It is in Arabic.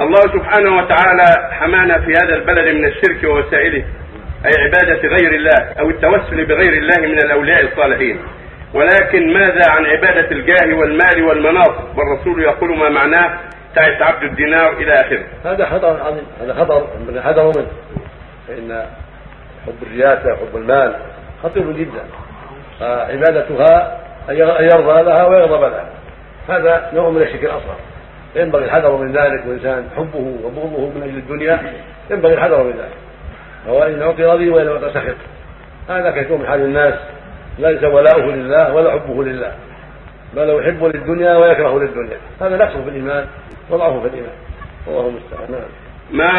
الله سبحانه وتعالى حمانا في هذا البلد من الشرك ووسائله أي عبادة غير الله أو التوسل بغير الله من الأولياء الصالحين. ولكن ماذا عن عبادة الجاه والمال والمناصب والرسول يقول ما معناه؟ تعس عبد الدينار إلى آخره. هذا خطر عظيم هذا خطر ينبغي الحذر منه فإن حب الرياسة وحب المال خطير جدا. فعبادتها أن يرضى لها ويغضب لها هذا نوع من الشرك الأصغر. ينبغي الحذر من ذلك والإنسان حبه وبغضه من أجل الدنيا ينبغي الحذر من ذلك. هو إن أعطي رضي وإن أعطي سخط. هذا كثير من حال الناس؟ ليس ولاؤه لله ولا حبه لله. بل يحب للدنيا ويكره للدنيا. هذا نقص في الإيمان وضعف في الإيمان. والله المستعان. نعم. ما